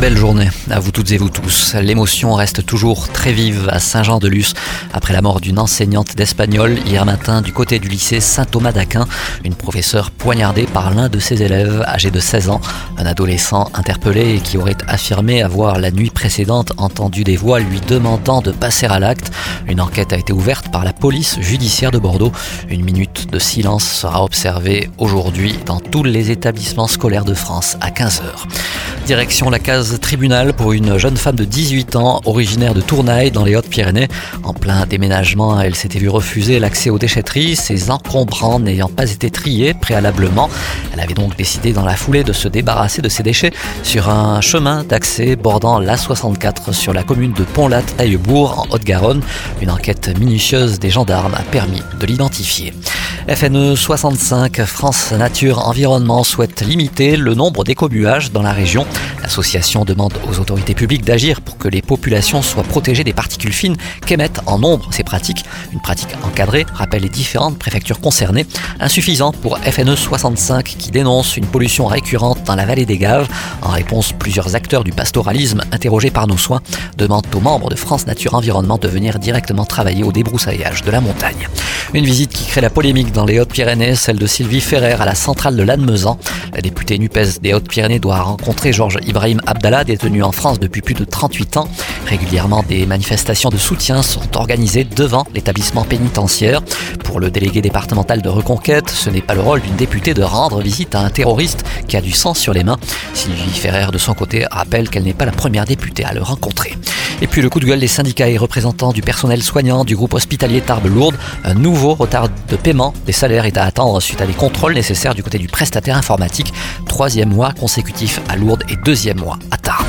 Belle journée à vous toutes et vous tous. L'émotion reste toujours très vive à Saint-Jean-de-Luz après la mort d'une enseignante d'espagnol hier matin du côté du lycée Saint-Thomas d'Aquin, une professeure poignardée par l'un de ses élèves âgé de 16 ans, un adolescent interpellé qui aurait affirmé avoir la nuit précédente entendu des voix lui demandant de passer à l'acte. Une enquête a été ouverte par la police judiciaire de Bordeaux. Une minute de silence sera observée aujourd'hui dans tous les établissements scolaires de France à 15h. Direction la case tribunal pour une jeune femme de 18 ans originaire de Tournaille dans les Hautes-Pyrénées. En plein déménagement, elle s'était vue refuser l'accès aux déchetteries, ses encombrants n'ayant pas été triés préalablement. Elle avait donc décidé dans la foulée de se débarrasser de ses déchets sur un chemin d'accès bordant l'A64 sur la commune de Pont-Lat-Taillebourg en Haute-Garonne. Une enquête minutieuse des gendarmes a permis de l'identifier. FNE 65, France Nature Environnement souhaite limiter le nombre d'écobuages dans la région. L'association demande aux autorités publiques d'agir pour que les populations soient protégées des particules fines qu'émettent en nombre ces pratiques. Une pratique encadrée, rappelle les différentes préfectures concernées. Insuffisant pour FNE 65 qui dénonce une pollution récurrente dans la vallée des Gaves. En réponse, plusieurs acteurs du pastoralisme interrogés par nos soins demandent aux membres de France Nature Environnement de venir directement travailler au débroussaillage de la montagne. Une visite qui crée la polémique dans les Hautes-Pyrénées, celle de Sylvie Ferrer à la centrale de Lannemezan. La députée NUPES des Hautes-Pyrénées doit rencontrer Georges Ibrahim Abdallah, détenu en France depuis plus de 38 ans. Régulièrement, des manifestations de soutien sont organisées devant l'établissement pénitentiaire. Pour le délégué départemental de Reconquête, ce n'est pas le rôle d'une députée de rendre visite à un terroriste qui a du sang sur les mains. Sylvie Ferrer, de son côté, rappelle qu'elle n'est pas la première députée à le rencontrer. Et puis le coup de gueule des syndicats et représentants du personnel soignant du groupe hospitalier Tarbes-Lourdes. Un nouveau retard de paiement des salaires est à attendre suite à des contrôles nécessaires du côté du prestataire informatique. Troisième mois consécutif à Lourdes et deuxième mois à Tarbes.